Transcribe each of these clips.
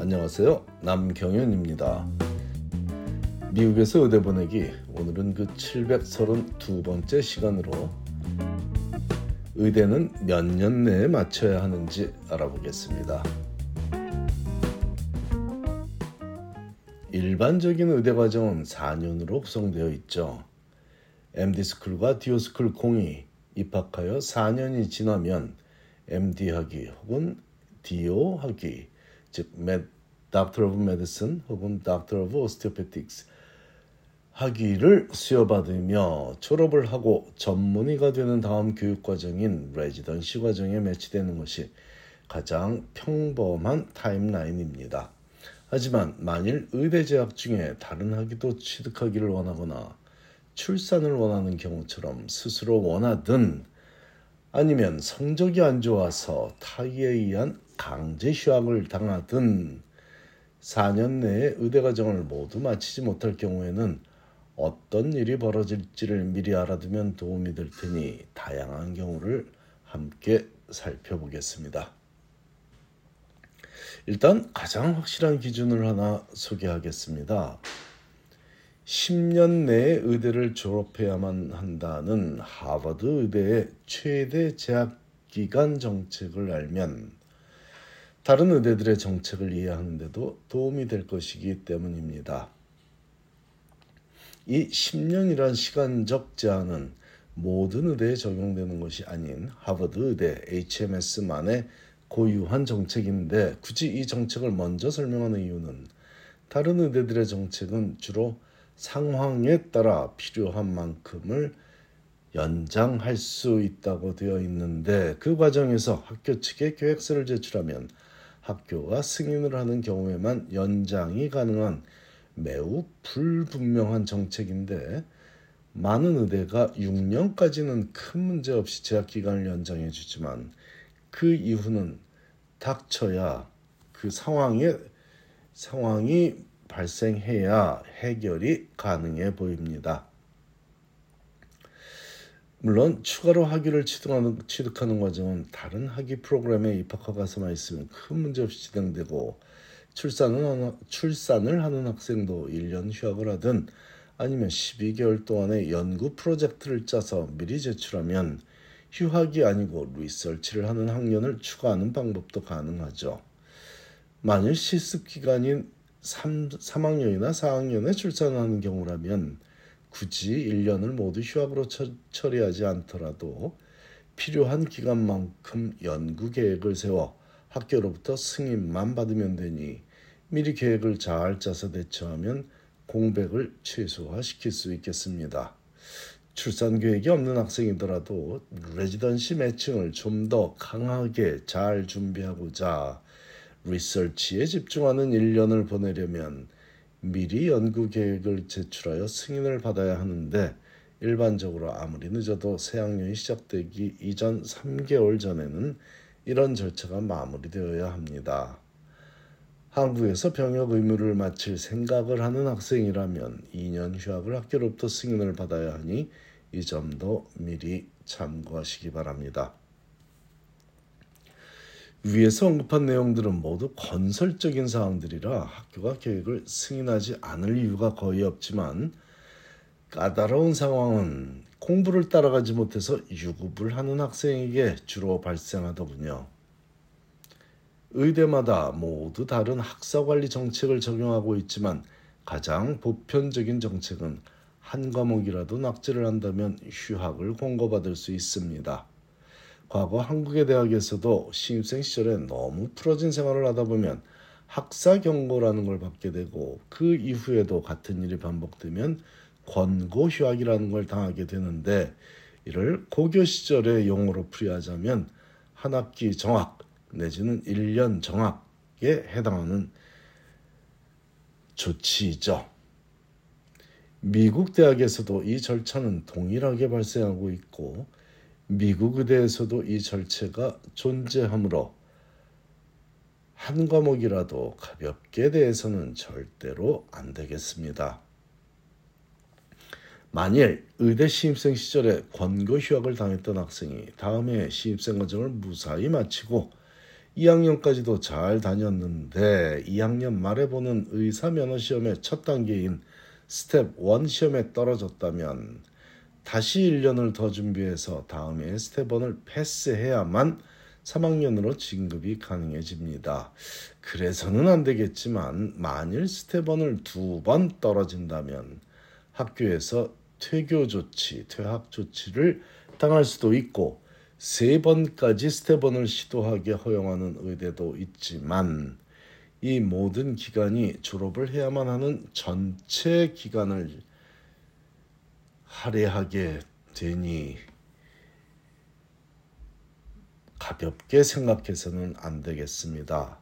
안녕하세요. 남경윤입니다. 미국에서 의대 보내기 오늘은 그 732번째 시간으로 의대는 몇 년 내에 마쳐야 하는지 알아보겠습니다. 일반적인 의대 과정은 4년으로 구성되어 있죠. MD스쿨과 디오스쿨 공이 입학하여 4년이 지나면 MD 학위 혹은 DO 학위, 즉 Doctor of Medicine 혹은 Doctor of Osteopathics 학위를 수여받으며 졸업을 하고 전문의가 되는 다음 교육 과정인 레지던시 과정에 매치되는 것이 가장 평범한 타임라인입니다. 하지만 만일 의대 재학 중에 다른 학위도 취득하기를 원하거나 출산을 원하는 경우처럼 스스로 원하든 아니면 성적이 안 좋아서 타의에 의한 강제 휴학을 당하든 4년 내에 의대 과정을 모두 마치지 못할 경우에는 어떤 일이 벌어질지를 미리 알아두면 도움이 될 테니 다양한 경우를 함께 살펴보겠습니다. 일단 가장 확실한 기준을 하나 소개하겠습니다. 10년 내에 의대를 졸업해야만 한다는 하버드 의대의 최대 재학 기간 정책을 알면 다른 의대들의 정책을 이해하는데도 도움이 될 것이기 때문입니다. 이 10년이란 시간적 제한은 모든 의대에 적용되는 것이 아닌 하버드 의대 HMS만의 고유한 정책인데 굳이 이 정책을 먼저 설명하는 이유는 다른 의대들의 정책은 주로 상황에 따라 필요한 만큼을 연장할 수 있다고 되어 있는데 그 과정에서 학교 측에 계획서를 제출하면 학교가 승인을 하는 경우에만 연장이 가능한 매우 불분명한 정책인데 많은 의대가 6년까지는 큰 문제 없이 재학 기간을 연장해 주지만 그 이후는 닥쳐야 그 상황에 상황이 발생해야 해결이 가능해 보입니다. 물론 추가로 학위를 취득하는, 취득하는 과정은 다른 학위 프로그램에 입학하가서만 있으면 큰 문제 없이 진행되고 하는, 출산을 하는 학생도 1년 휴학을 하든 아니면 12개월 동안의 연구 프로젝트를 짜서 미리 제출하면 휴학이 아니고 리서치를 하는 학년을 추가하는 방법도 가능하죠. 만일 실습 기간인 3, 3학년이나 4학년에 출산하는 경우라면 굳이 1년을 모두 휴학으로 처, 처리하지 않더라도 필요한 기간만큼 연구 계획을 세워 학교로부터 승인만 받으면 되니 미리 계획을 잘 짜서 대처하면 공백을 최소화시킬 수 있겠습니다. 출산 계획이 없는 학생이더라도 레지던시 매칭을 좀 더 강하게 잘 준비하고자 리서치에 집중하는 1년을 보내려면 미리 연구 계획을 제출하여 승인을 받아야 하는데 일반적으로 아무리 늦어도 새 학년이 시작되기 이전 3개월 전에는 이런 절차가 마무리되어야 합니다. 한국에서 병역 의무를 마칠 생각을 하는 학생이라면 2년 휴학을 학교로부터 승인을 받아야 하니 이 점도 미리 참고하시기 바랍니다. 위에서 언급한 내용들은 모두 건설적인 사항들이라 학교가 계획을 승인하지 않을 이유가 거의 없지만 까다로운 상황은 공부를 따라가지 못해서 유급을 하는 학생에게 주로 발생하더군요. 의대마다 모두 다른 학사 관리 정책을 적용하고 있지만 가장 보편적인 정책은 한 과목이라도 낙제를 한다면 휴학을 권고받을 수 있습니다. 과거 한국의 대학에서도 신입생 시절에 너무 풀어진 생활을 하다 보면 학사 경고라는 걸 받게 되고 그 이후에도 같은 일이 반복되면 권고 휴학이라는 걸 당하게 되는데 이를 고교 시절의 용어로 풀이하자면 한 학기 정학 내지는 1년 정학에 해당하는 조치이죠. 미국 대학에서도 이 절차는 동일하게 발생하고 있고 미국 의대에서도 이 절차가 존재하므로 한 과목이라도 가볍게 대해서는 절대로 안 되겠습니다. 만일 의대 신입생 시절에 권고 휴학을 당했던 학생이 다음해 신입생 과정을 무사히 마치고 2학년까지도 잘 다녔는데 2학년 말에 보는 의사 면허 시험의 첫 단계인 스텝 1 시험에 떨어졌다면 다시 1년을 더 준비해서 다음에 스텝 1을 패스해야만 3학년으로 진급이 가능해집니다. 그래서는 안 되겠지만 만일 스텝 1을 두 번 떨어진다면 학교에서 퇴교 조치, 퇴학 조치를 당할 수도 있고 세 번까지 스텝원을 시도하게 허용하는 의대도 있지만 이 모든 기간이 졸업을 해야만 하는 전체 기간을 할애하게 되니 가볍게 생각해서는 안 되겠습니다.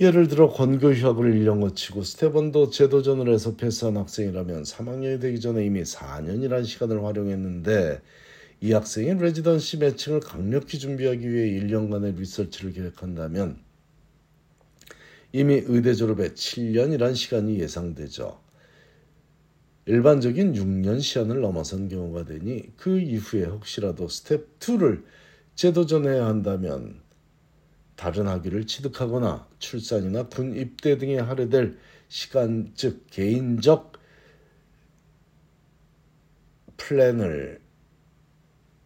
예를 들어 권고 휴학을 1년 거치고 스테번도 제도전을 해서 패스한 학생이라면 3학년이 되기 전에 이미 4년이라는 시간을 활용했는데 이 학생이 residency matching을 강력히 준비하기 위해 1년간의 research를 계획한다면 이미 의대 졸업에 7년이란 시간이 예상되죠. 일반적인 6년 시한을 넘어선 경우가 되니 그 이후에 혹시라도 스텝 2를 제도전해야 한다면 다른 학위를 취득하거나 출산이나 군 입대 등에 할애될 시간 즉 개인적 플랜을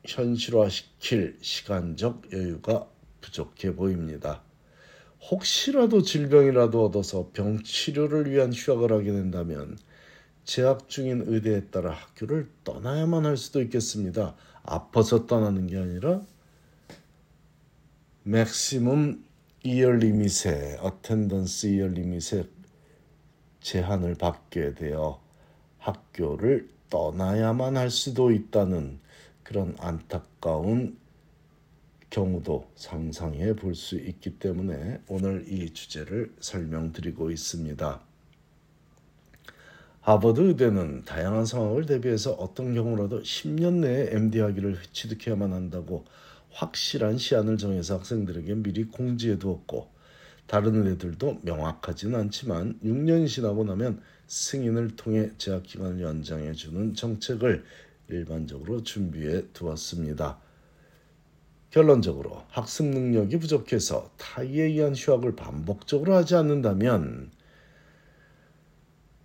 현실화시킬 시간적 여유가 부족해 보입니다. 혹시라도 질병이라도 얻어서 병 치료를 위한 휴학을 하게 된다면 재학 중인 의대에 따라 학교를 떠나야만 할 수도 있겠습니다. 아파서 떠나는 게 아니라 maximum year limit에 attendance year limit에 제한을 받게 되어 학교를 떠나야만 할 수도 있다는 그런 안타까운 경우도 상상해 볼 수 있기 때문에 오늘 이 주제를 설명드리고 있습니다. 하버드 의대는 다양한 상황을 대비해서 어떤 경우라도 10년 내에 MD 학위를 취득해야만 한다고 확실한 시한을 정해서 학생들에게 미리 공지해 두었고 다른 의대들도 명확하지는 않지만 6년이 지나고 나면 승인을 통해 재학 기간을 연장해 주는 정책을 일반적으로 준비해 두었습니다. 결론적으로 학습 능력이 부족해서 타의에 의한 휴학을 반복적으로 하지 않는다면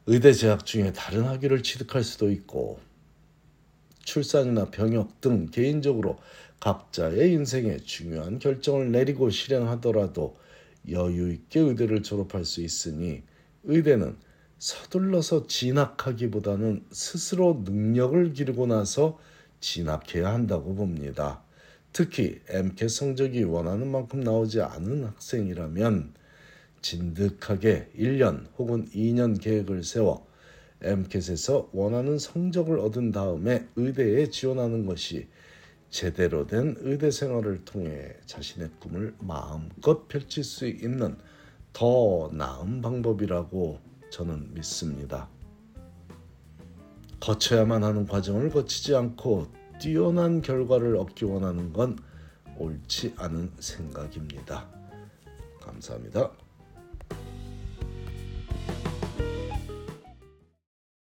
의대 재학 중에 다른 학위를 취득할 수도 있고 출산이나 병역 등 개인적으로 각자의 인생에 중요한 결정을 내리고 실행하더라도 여유 있게 의대를 졸업할 수 있으니 의대는 서둘러서 진학하기보다는 스스로 능력을 기르고 나서 진학해야 한다고 봅니다. 특히 MCAT 성적이 원하는 만큼 나오지 않은 학생이라면 진득하게 1년 혹은 2년 계획을 세워 MCAT에서 원하는 성적을 얻은 다음에 의대에 지원하는 것이 제대로 된 의대 생활을 통해 자신의 꿈을 마음껏 펼칠 수 있는 더 나은 방법이라고 저는 믿습니다. 거쳐야만 하는 과정을 거치지 않고 뛰어난 결과를 얻기 원하는 건 옳지 않은 생각입니다. 감사합니다.